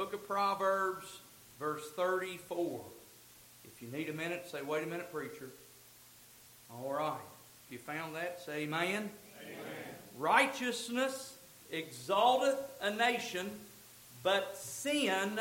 book of Proverbs, verse 34. If you need a minute, say, wait a minute, preacher. All right. If you found that, say amen. amen. Righteousness exalteth a nation, but sin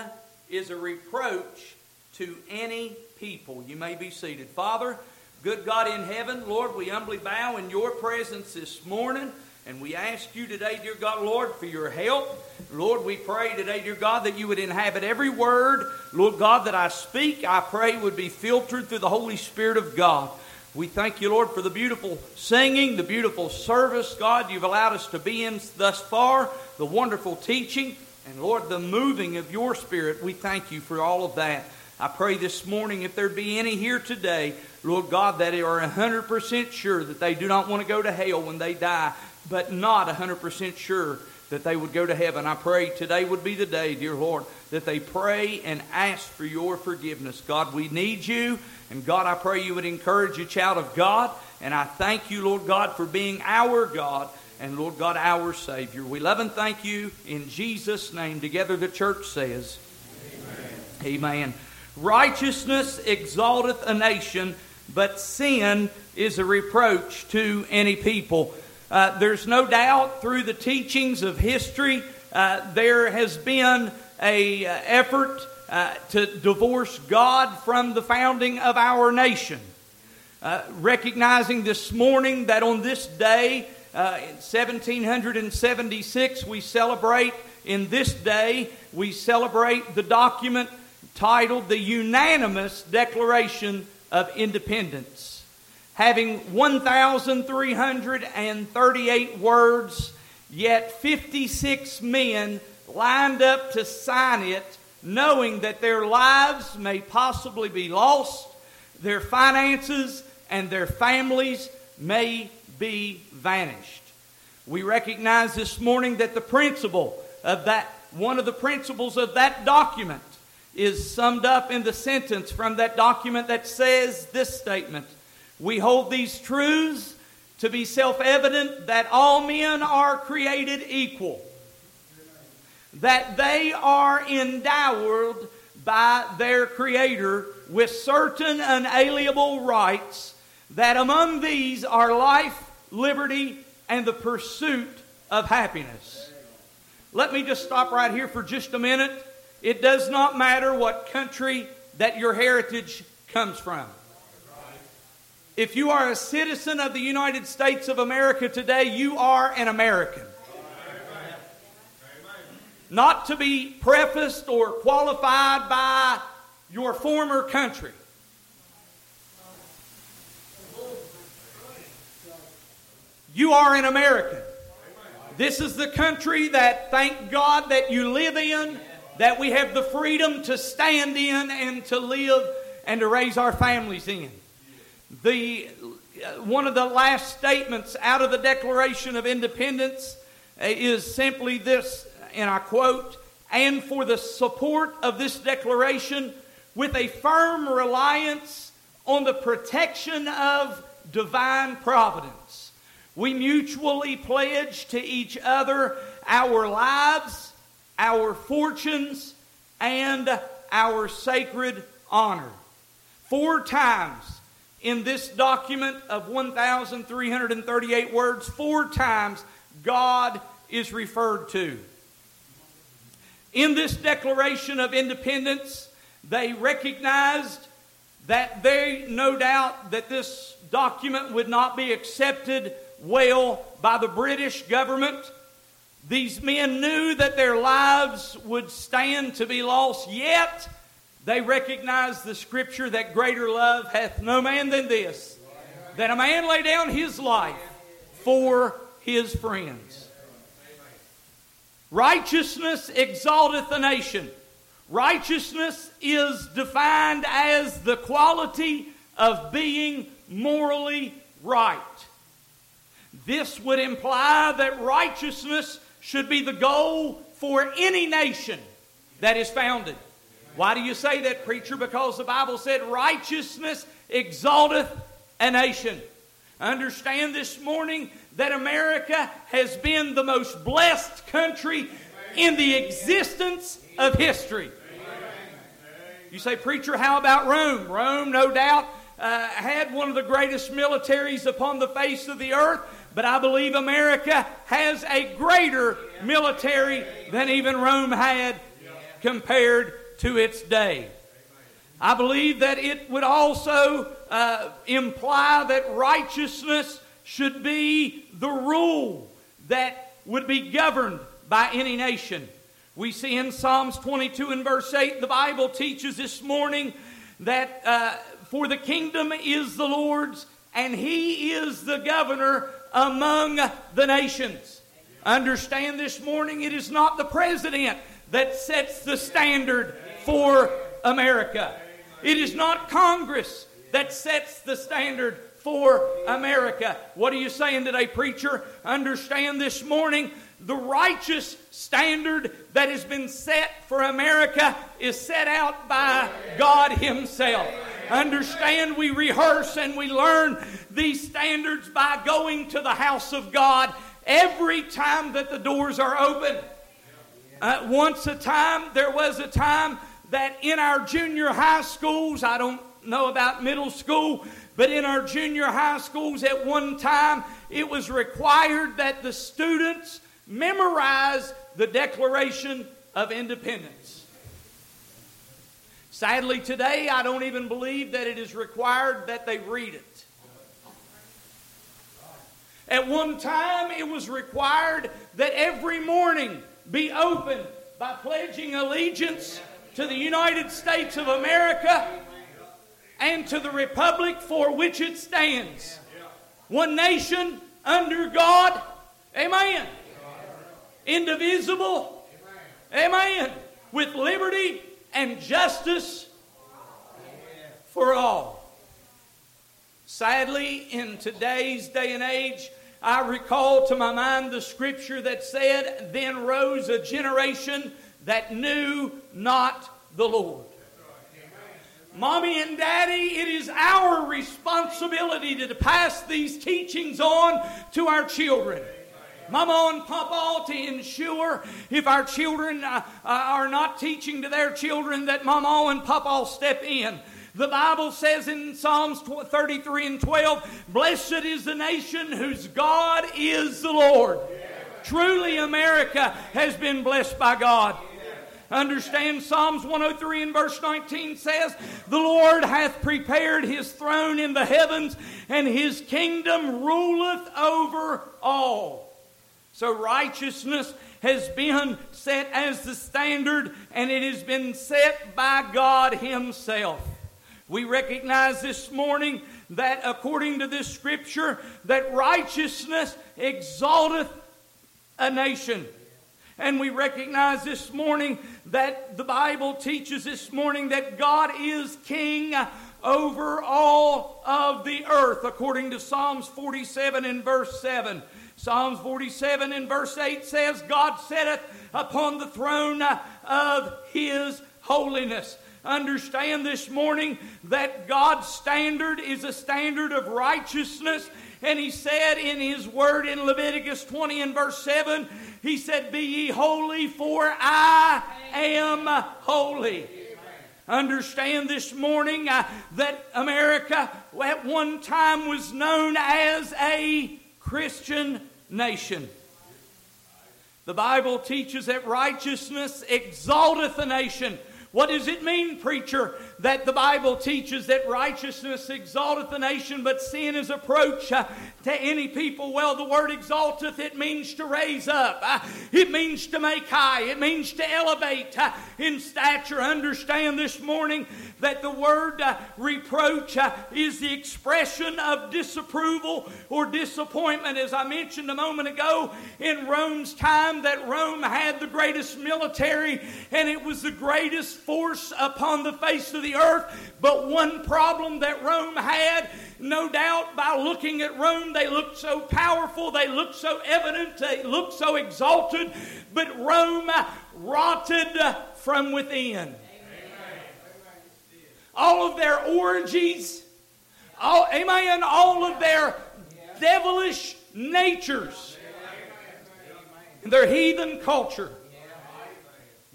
is a reproach to any people. You may be seated. Father, good God in heaven, Lord, we humbly bow in your presence this morning. And we ask you today, dear God, Lord, for your help. Lord, we pray today, dear God, that you would inhabit every word, Lord God, that I speak, I pray would be filtered through the Holy Spirit of God. We thank you, Lord, for the beautiful singing, the beautiful service, God, you've allowed us to be in thus far, the wonderful teaching, and Lord, the moving of your Spirit. We thank you for all of that. I pray this morning, if there be any here today, Lord God, that are 100% sure that they do not want to go to hell when they die, but not 100% sure that they would go to heaven. I pray today would be the day, dear Lord, that they pray and ask for your forgiveness. God, we need you. And God, I pray you would encourage a child of God. And I thank you, Lord God, for being our God and, Lord God, our Savior. We love and thank you in Jesus' name. Together the church says, Amen. Amen. Righteousness exalteth a nation, but sin is a reproach to any people. Uh, there's no doubt through the teachings of history, uh, there has been a uh, effort uh, to divorce God from the founding of our nation. Uh, recognizing this morning that on this day, uh, in 1776, we celebrate, in this day, we celebrate the document titled the Unanimous Declaration of Independence having 1,338 words, yet 56 men lined up to sign it, knowing that their lives may possibly be lost, their finances and their families may be vanished. We recognize this morning that the principle of that, one of the principles of that document, is summed up in the sentence from that document that says this statement we hold these truths to be self evident that all men are created equal, that they are endowed by their Creator with certain unalienable rights, that among these are life, liberty, and the pursuit of happiness. Let me just stop right here for just a minute. It does not matter what country that your heritage comes from. If you are a citizen of the United States of America today, you are an American. Not to be prefaced or qualified by your former country. You are an American. This is the country that, thank God, that you live in, that we have the freedom to stand in and to live and to raise our families in. The, uh, one of the last statements out of the Declaration of Independence uh, is simply this, and I quote, and for the support of this declaration with a firm reliance on the protection of divine providence. We mutually pledge to each other our lives, our fortunes, and our sacred honor. Four times in this document of 1,338 words, four times God is referred to. In this Declaration of Independence, they recognized that they, no doubt, that this document would not be accepted well by the British government. These men knew that their lives would stand to be lost, yet they recognized the scripture that greater love hath no man than this, that a man lay down his life for his friends. Righteousness exalteth a nation. Righteousness is defined as the quality of being morally right. This would imply that righteousness should be the goal for any nation that is founded. Why do you say that, preacher? Because the Bible said, Righteousness exalteth a nation. Understand this morning that America has been the most blessed country in the existence of history. You say, Preacher, how about Rome? Rome, no doubt, uh, had one of the greatest militaries upon the face of the earth, but I believe America has a greater military than even Rome had compared to its day. I believe that it would also uh, imply that righteousness should be the rule that would be governed by any nation. We see in Psalms 22 and verse 8, the Bible teaches this morning that uh, for the kingdom is the Lord's and he is the governor among the nations. Understand this morning, it is not the president that sets the standard for America. It is not Congress that sets the standard for America. What are you saying today, preacher? Understand this morning the righteous standard that has been set for America is set out by God Himself. Understand, we rehearse and we learn these standards by going to the house of God every time that the doors are open. Uh, once a time, there was a time that in our junior high schools, I don't know about middle school, but in our junior high schools at one time, it was required that the students memorize the Declaration of Independence. Sadly, today, I don't even believe that it is required that they read it. At one time, it was required that every morning be opened by pledging allegiance to the United States of America and to the republic for which it stands. One nation under God. Amen. Indivisible. Amen. With liberty and justice for all. Sadly, in today's day and age, I recall to my mind the scripture that said, Then rose a generation that knew not the Lord. Mommy and Daddy, it is our responsibility to pass these teachings on to our children. Mama and Papa to ensure if our children uh, uh are not teaching to their children that Mama and Papa step in. The Bible says in Psalms 33 and 12, Blessed is the nation whose God is the Lord. Truly, America has been blessed by God. Understand Psalms 103 and verse 19 says, The Lord hath prepared his throne in the heavens, and his kingdom ruleth over all. So righteousness has been set as the standard, and it has been set by God Himself. We recognize this morning that according to this scripture, that righteousness exalteth a nation. And we recognize this morning that the Bible teaches this morning that God is king over all of the earth, according to Psalms 47 and verse 7. Psalms 47 and verse 8 says, God sitteth upon the throne of his holiness. Understand this morning that God's standard is a standard of righteousness. And he said in his word in Leviticus 20 and verse 7, he said, Be ye holy, for I am holy. Understand this morning uh, that America at one time was known as a Christian nation. The Bible teaches that righteousness exalteth a nation. What does it mean, preacher, that the Bible teaches that righteousness exalteth a nation, but sin is approach uh, to any people? Well, the word exalteth, it means to raise up, uh, it means to make high, it means to elevate uh, in stature. Understand this morning that the word uh, reproach uh, is the expression of disapproval or disappointment. As I mentioned a moment ago, in Rome's time, that Rome had the greatest military and it was the greatest force upon the face of the earth. But one problem that Rome had, no doubt by looking at Rome, they looked so powerful, they looked so evident, they looked so exalted, but Rome rotted from within. All of their orgies, all, amen, all of their devilish natures, their heathen culture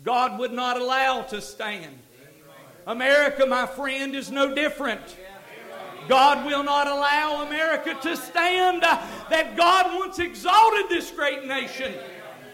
God would not allow to stand. America, my friend, is no different. God will not allow America to stand. Uh, that God once exalted this great nation.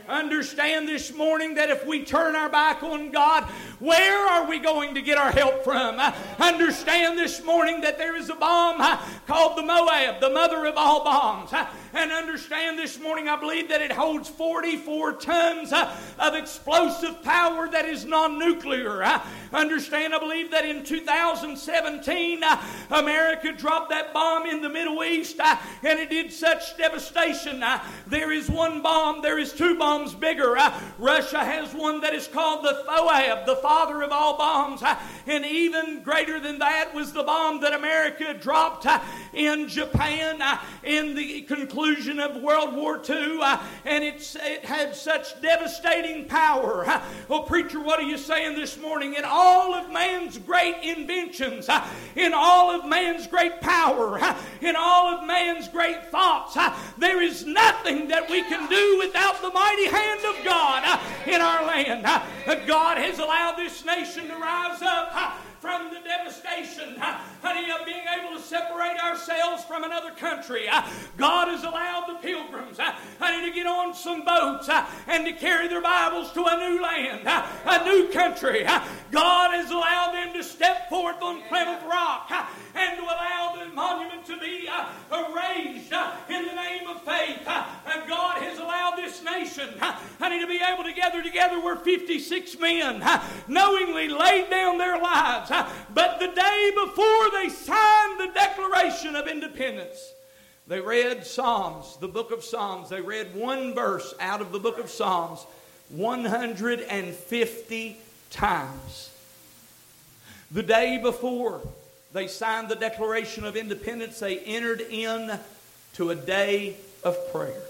Understand this morning that if we turn our back on God, where are we going to get our help from? Uh, understand this morning that there is a bomb uh, called the Moab, the mother of all bombs. And understand this morning, I believe that it holds 44 tons uh, of explosive power that is non nuclear. Uh. Understand, I believe that in 2017, uh, America dropped that bomb in the Middle East and it did such devastation. There is one bomb, there is two bombs bigger. Russia has one that is called the Foab, the father of all bombs. And even greater than that was the bomb that America dropped in Japan in the conclusion of World War II. Uh, and it's, it had such devastating power. Uh, well, preacher, what are you saying this morning? In all of man's great inventions, uh, in all of man's great power, in all of man's great thoughts, there is nothing that we can do without the mighty hand of God in our land. God has allowed this nation to rise up from the devastation, honey, of being able to separate ourselves from another country. God has allowed the pilgrims, honey, to get on some boats and to carry their Bibles to a new land, a new country. God has allowed them to step forth on Plymouth Rock and to allow the monument to be uh, raised uh, in the name of faith. Uh, and God has allowed this nation, honey, to be able to gather together where 56 men knowingly laid down their lives but the day before they signed the Declaration of Independence, they read Psalms, the book of Psalms. They read one verse out of the book of Psalms 150 times. The day before they signed the Declaration of Independence, they entered in to a day of prayer.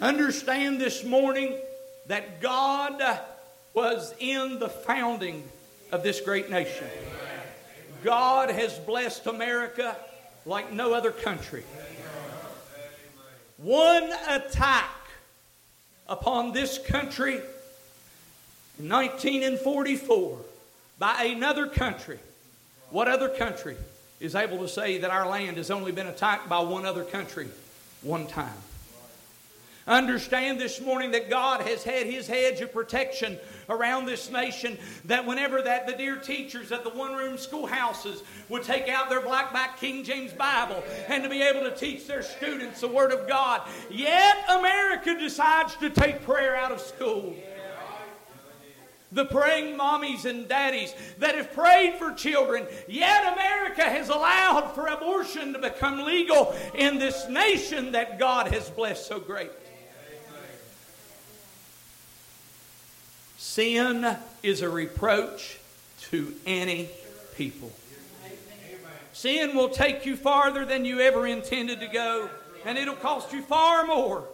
Understand this morning that God was in the founding of this great nation. God has blessed America like no other country. One attack upon this country in 1944 by another country. What other country is able to say that our land has only been attacked by one other country one time? Understand this morning that God has had His hedge of protection around this nation. That whenever that the dear teachers at the one-room schoolhouses would take out their blackback King James Bible and to be able to teach their students the Word of God, yet America decides to take prayer out of school the praying mommies and daddies that have prayed for children. Yet America has allowed for abortion to become legal in this nation that God has blessed so great. Sin is a reproach to any people. Sin will take you farther than you ever intended to go, and it'll cost you far more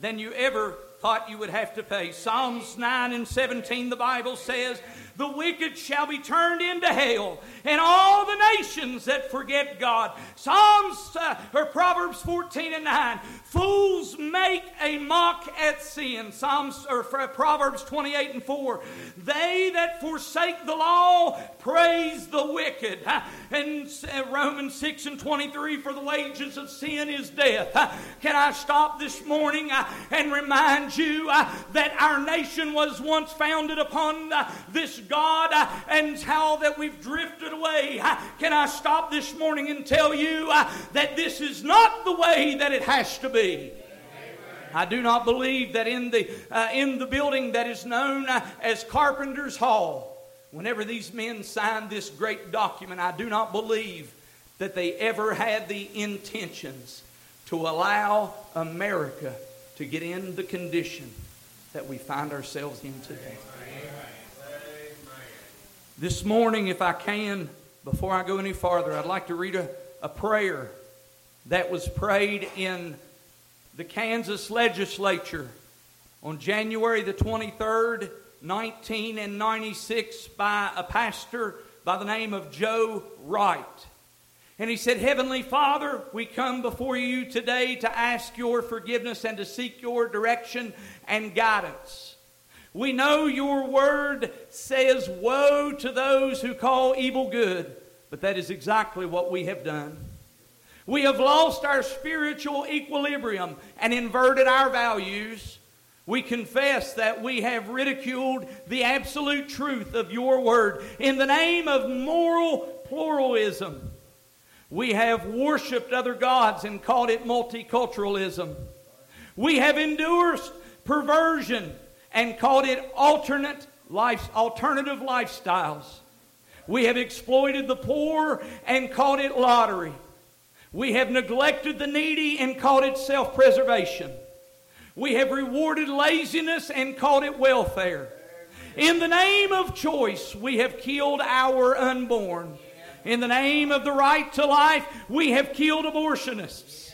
than you ever thought you would have to pay. Psalms 9 and 17, the Bible says, The wicked shall be turned into hell, and all the nations that forget God. Psalms uh, or Proverbs 14 and 9, Fools make a mock at sin. Psalms or Proverbs 28 and 4, They that forsake the law praise the wicked. And uh, Romans 6 and 23, For the wages of sin is death. Can I stop this morning uh, and remind you uh, that our nation was once founded upon this God uh, and how that we've drifted away. Uh, can I stop this morning and tell you uh, that this is not the way that it has to be? I do not believe that in the, uh, in the building that is known as Carpenter's Hall, whenever these men signed this great document, I do not believe that they ever had the intentions to allow America to get in the condition that we find ourselves in today. This morning, if I can, before I go any farther, I'd like to read a, a prayer that was prayed in the Kansas legislature on January the 23rd, 1996, by a pastor by the name of Joe Wright. And he said, Heavenly Father, we come before you today to ask your forgiveness and to seek your direction and guidance. We know your word says, Woe to those who call evil good, but that is exactly what we have done. We have lost our spiritual equilibrium and inverted our values. We confess that we have ridiculed the absolute truth of your word in the name of moral pluralism. We have worshiped other gods and called it multiculturalism. We have endured perversion and called it alternate life, alternative lifestyles. We have exploited the poor and called it lottery. We have neglected the needy and called it self preservation. We have rewarded laziness and called it welfare. In the name of choice, we have killed our unborn. In the name of the right to life, we have killed abortionists.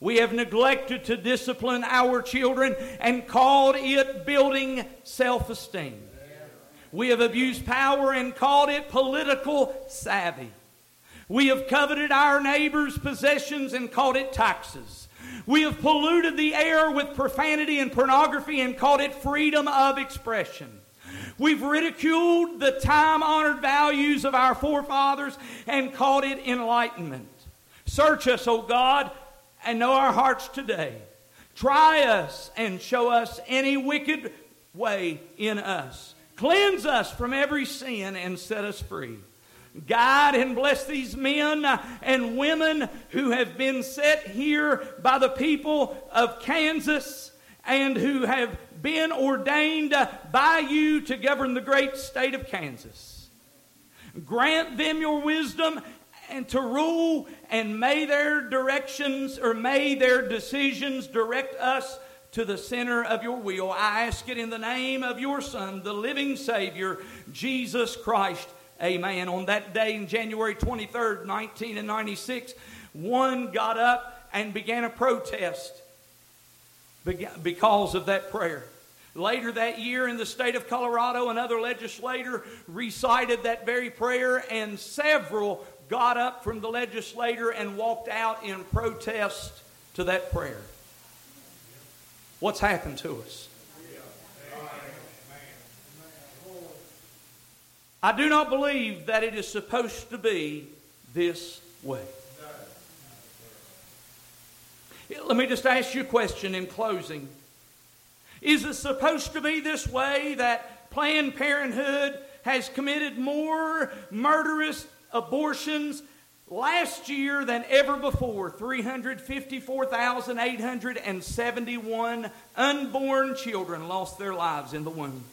We have neglected to discipline our children and called it building self esteem. We have abused power and called it political savvy. We have coveted our neighbor's possessions and called it taxes. We have polluted the air with profanity and pornography and called it freedom of expression. We've ridiculed the time honored values of our forefathers and called it enlightenment. Search us, O God, and know our hearts today. Try us and show us any wicked way in us. Cleanse us from every sin and set us free. Guide and bless these men and women who have been set here by the people of Kansas and who have been ordained by you to govern the great state of Kansas. Grant them your wisdom and to rule, and may their directions or may their decisions direct us to the center of your will. I ask it in the name of your Son, the living Savior, Jesus Christ. Amen. On that day, in January 23rd, 1996, one got up and began a protest because of that prayer. Later that year in the state of Colorado, another legislator recited that very prayer, and several got up from the legislator and walked out in protest to that prayer. What's happened to us? I do not believe that it is supposed to be this way. Let me just ask you a question in closing. Is it supposed to be this way that Planned Parenthood has committed more murderous abortions last year than ever before? 354,871 unborn children lost their lives in the womb.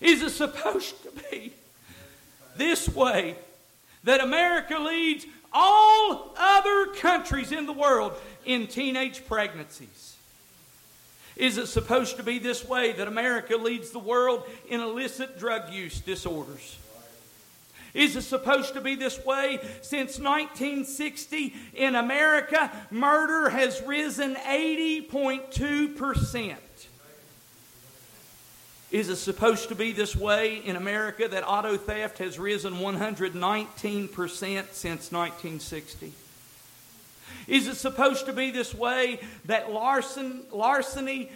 Is it supposed to be this way that America leads all other countries in the world in teenage pregnancies? Is it supposed to be this way that America leads the world in illicit drug use disorders? Is it supposed to be this way? Since 1960 in America, murder has risen 80.2%. Is it supposed to be this way in America that auto theft has risen 119% since 1960? Is it supposed to be this way that larcen, larceny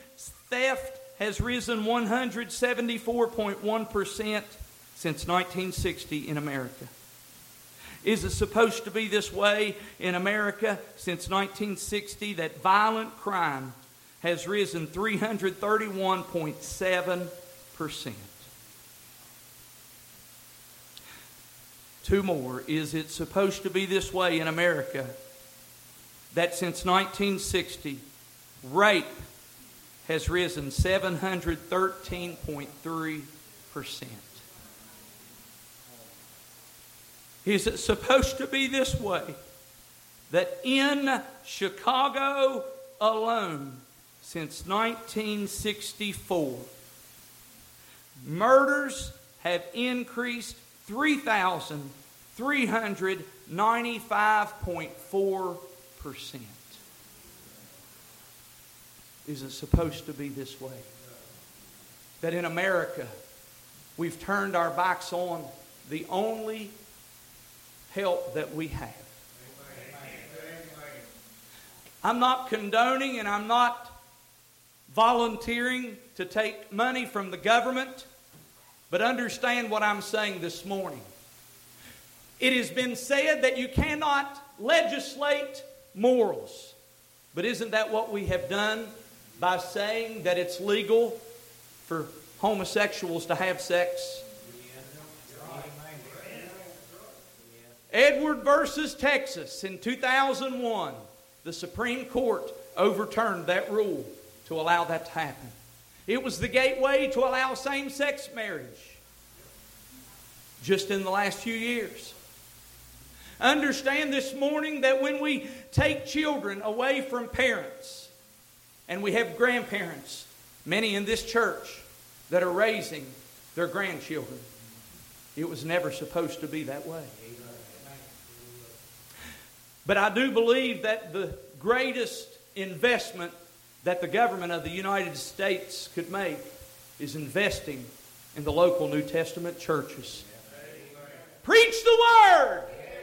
theft has risen 174.1% since 1960 in America? Is it supposed to be this way in America since 1960 that violent crime has risen 331.7%? Two more. Is it supposed to be this way in America that since 1960, rape has risen 713.3%. Is it supposed to be this way? That in Chicago alone, since 1964, murders have increased 3,395.4 percent. Is it supposed to be this way? That in America, we've turned our backs on the only help that we have. I'm not condoning and I'm not volunteering to take money from the government, but understand what I'm saying this morning. It has been said that you cannot legislate morals. But isn't that what we have done by saying that it's legal for homosexuals to have sex? Edward versus Texas in 2001, the Supreme Court overturned that rule to allow that to happen. It was the gateway to allow same sex marriage just in the last few years. Understand this morning that when we take children away from parents and we have grandparents, many in this church, that are raising their grandchildren, it was never supposed to be that way. But I do believe that the greatest investment that the government of the United States could make is investing in the local New Testament churches. Preach the Word!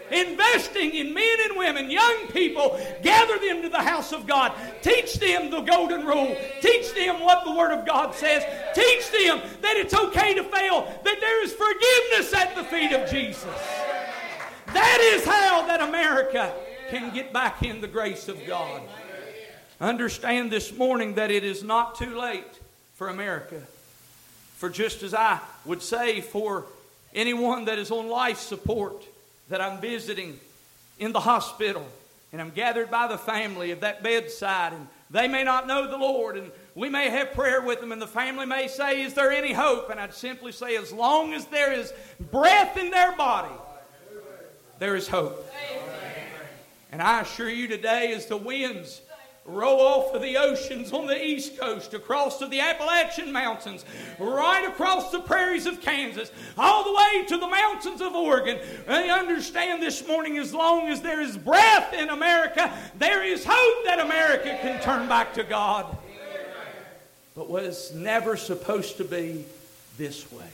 investing in men and women, young people, gather them to the house of God. Teach them the golden rule. Teach them what the Word of God says. Teach them that it's okay to fail, that there is forgiveness at the feet of Jesus. That is how that America can get back in the grace of God. Understand this morning that it is not too late for America. For just as I would say for anyone that is on life support, that I'm visiting in the hospital and I'm gathered by the family of that bedside and they may not know the Lord and we may have prayer with them and the family may say, Is there any hope? And I'd simply say, As long as there is breath in their body, there is hope. And I assure you today, as the winds roll off of the oceans on the east coast, across to the Appalachian Mountains, right across the prairies of Kansas, all the way to the mountains of Oregon. They understand this morning as long as there is breath in America, there is hope that America can turn back to God. But was never supposed to be this way.